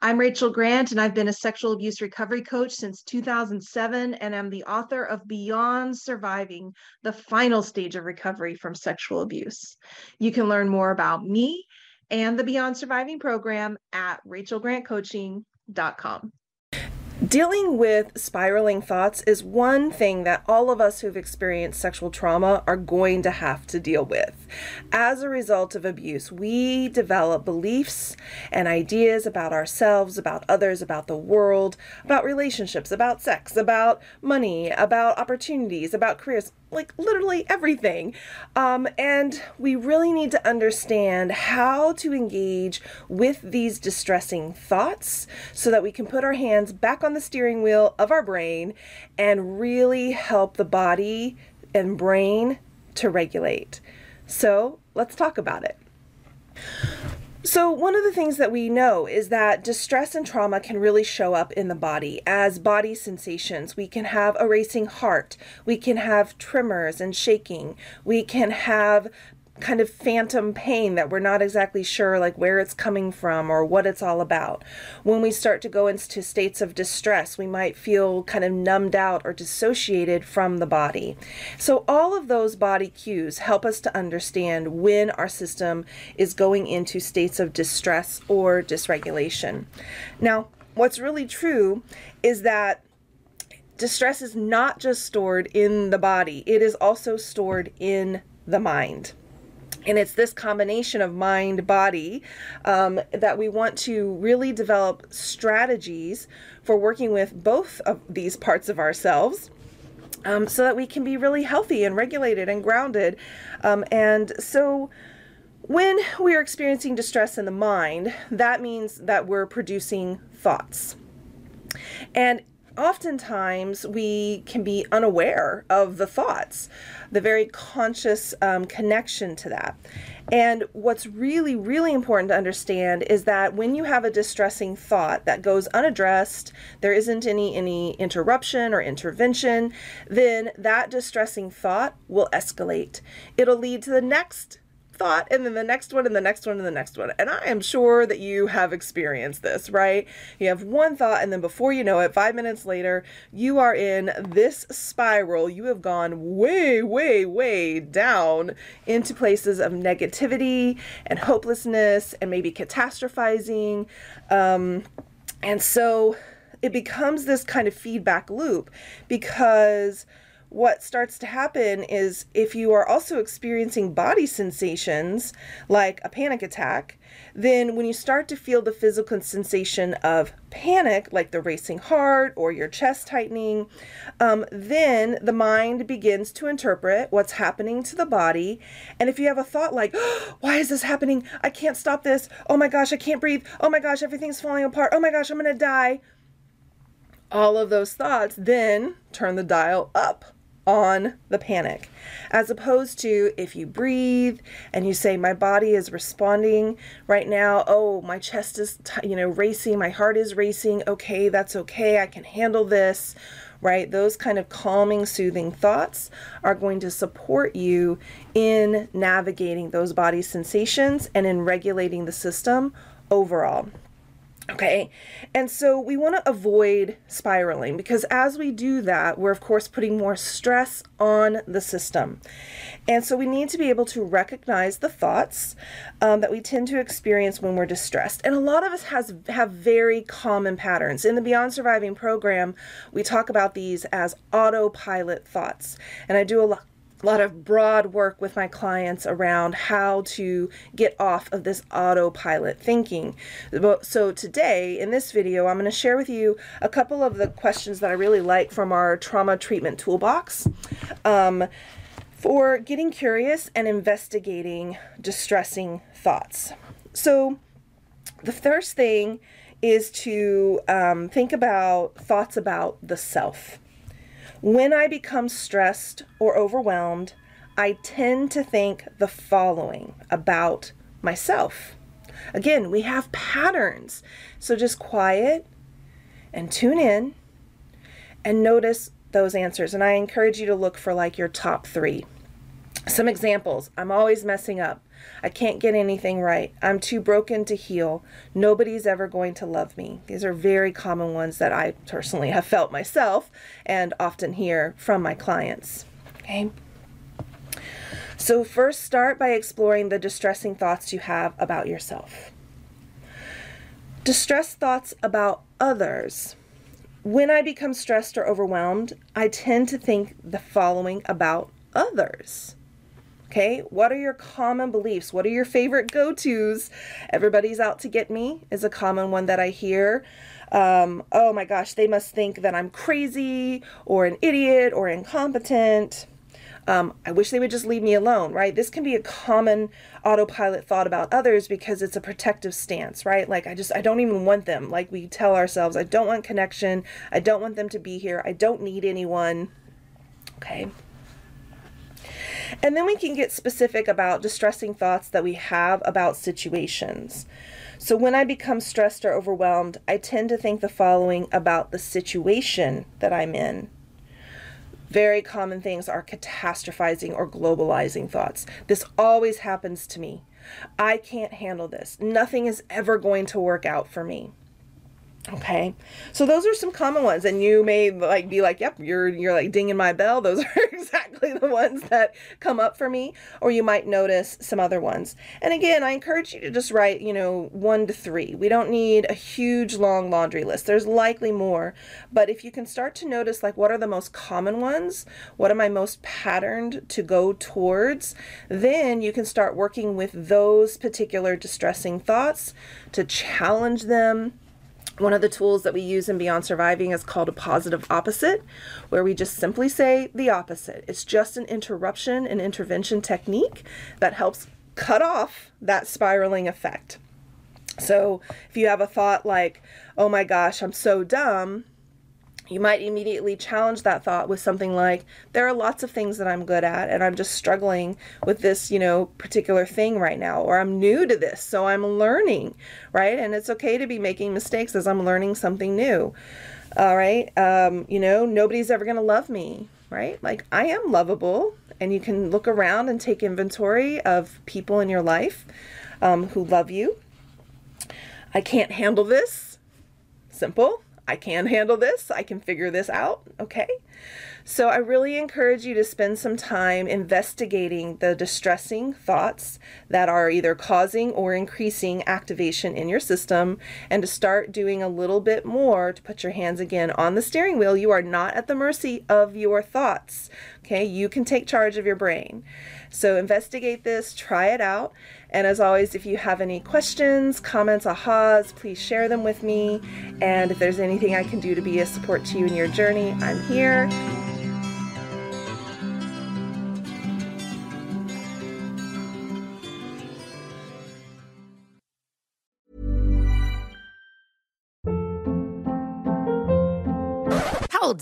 I'm Rachel Grant, and I've been a sexual abuse recovery coach since 2007, and I'm the author of Beyond Surviving the Final Stage of Recovery from Sexual Abuse. You can learn more about me and the Beyond Surviving program at rachelgrantcoaching.com. Dealing with spiraling thoughts is one thing that all of us who've experienced sexual trauma are going to have to deal with. As a result of abuse, we develop beliefs and ideas about ourselves, about others, about the world, about relationships, about sex, about money, about opportunities, about careers like literally everything. Um, and we really need to understand how to engage with these distressing thoughts so that we can put our hands back on the steering wheel of our brain and really help the body and brain to regulate. So let's talk about it. So, one of the things that we know is that distress and trauma can really show up in the body as body sensations. We can have a racing heart, we can have tremors and shaking, we can have kind of phantom pain that we're not exactly sure like where it's coming from or what it's all about. When we start to go into states of distress, we might feel kind of numbed out or dissociated from the body. So all of those body cues help us to understand when our system is going into states of distress or dysregulation. Now, what's really true is that distress is not just stored in the body, it is also stored in the mind. And it's this combination of mind body um, that we want to really develop strategies for working with both of these parts of ourselves. Um, so that we can be really healthy and regulated and grounded. Um, and so, when we are experiencing distress in the mind, that means that we're producing thoughts. And oftentimes we can be unaware of the thoughts, the very conscious um, connection to that. And what's really, really important to understand is that when you have a distressing thought that goes unaddressed, there isn't any any interruption or intervention, then that distressing thought will escalate. It'll lead to the next thought and then the next one and the next one and the next one. And I am sure that you have experienced this, right? You have one thought and then before you know it, 5 minutes later, you are in this spiral. You have gone way way way down into places of negativity and hopelessness and maybe catastrophizing. Um and so it becomes this kind of feedback loop because what starts to happen is if you are also experiencing body sensations like a panic attack, then when you start to feel the physical sensation of panic, like the racing heart or your chest tightening, um, then the mind begins to interpret what's happening to the body. And if you have a thought like, oh, why is this happening? I can't stop this. Oh my gosh, I can't breathe. Oh my gosh, everything's falling apart. Oh my gosh, I'm going to die. All of those thoughts then turn the dial up on the panic. As opposed to if you breathe and you say, My body is responding right now. Oh, my chest is, you know, racing. My heart is racing. Okay, that's okay. I can handle this. Right? Those kind of calming, soothing thoughts are going to support you in navigating those body sensations and in regulating the system overall. Okay, and so we want to avoid spiraling because as we do that, we're of course putting more stress on the system. And so we need to be able to recognize the thoughts um, that we tend to experience when we're distressed. And a lot of us has have very common patterns. In the Beyond Surviving program, we talk about these as autopilot thoughts. And I do a lot a lot of broad work with my clients around how to get off of this autopilot thinking. So today in this video, I'm going to share with you a couple of the questions that I really like from our trauma treatment toolbox. Um, for getting curious and investigating distressing thoughts. So, the first thing is to um, think about thoughts about the self. When I become stressed or overwhelmed, I tend to think the following about myself. Again, we have patterns. So just quiet and tune in and notice those answers. And I encourage you to look for like your top three. Some examples I'm always messing up. I can't get anything right. I'm too broken to heal. Nobody's ever going to love me. These are very common ones that I personally have felt myself and often hear from my clients. Okay. So, first, start by exploring the distressing thoughts you have about yourself. Distressed thoughts about others. When I become stressed or overwhelmed, I tend to think the following about others. Okay, what are your common beliefs? What are your favorite go tos? Everybody's out to get me is a common one that I hear. Um, oh my gosh, they must think that I'm crazy or an idiot or incompetent. Um, I wish they would just leave me alone, right? This can be a common autopilot thought about others because it's a protective stance, right? Like, I just, I don't even want them. Like, we tell ourselves, I don't want connection. I don't want them to be here. I don't need anyone. Okay. And then we can get specific about distressing thoughts that we have about situations. So when I become stressed or overwhelmed, I tend to think the following about the situation that I'm in. Very common things are catastrophizing or globalizing thoughts. This always happens to me. I can't handle this. Nothing is ever going to work out for me. Okay, so those are some common ones, and you may like be like, "Yep, you're you're like dinging my bell." Those are exactly the ones that come up for me, or you might notice some other ones. And again, I encourage you to just write, you know, one to three. We don't need a huge long laundry list. There's likely more, but if you can start to notice like what are the most common ones, what am I most patterned to go towards, then you can start working with those particular distressing thoughts to challenge them one of the tools that we use in Beyond Surviving is called a positive opposite, where we just simply say the opposite. It's just an interruption and intervention technique that helps cut off that spiraling effect. So if you have a thought like, oh my gosh, I'm so dumb, you might immediately challenge that thought with something like there are lots of things that i'm good at and i'm just struggling with this you know particular thing right now or i'm new to this so i'm learning right and it's okay to be making mistakes as i'm learning something new all right um, you know nobody's ever going to love me right? Like, I am lovable, and you can look around and take inventory of people in your life um, who love you. I can't handle this. Simple. I can handle this. I can figure this out. Okay. So I really encourage you to spend some time investigating the distressing thoughts that are either causing or increasing activation in your system and to start doing a little bit more to put your hands again on the steering wheel. You are not at the mercy of your thoughts. Okay, you can take charge of your brain. So investigate this, try it out. And as always, if you have any questions, comments, ahas, please share them with me. And if there's anything I can do to be a support to you in your journey, I'm here.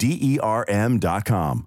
D E R M.com.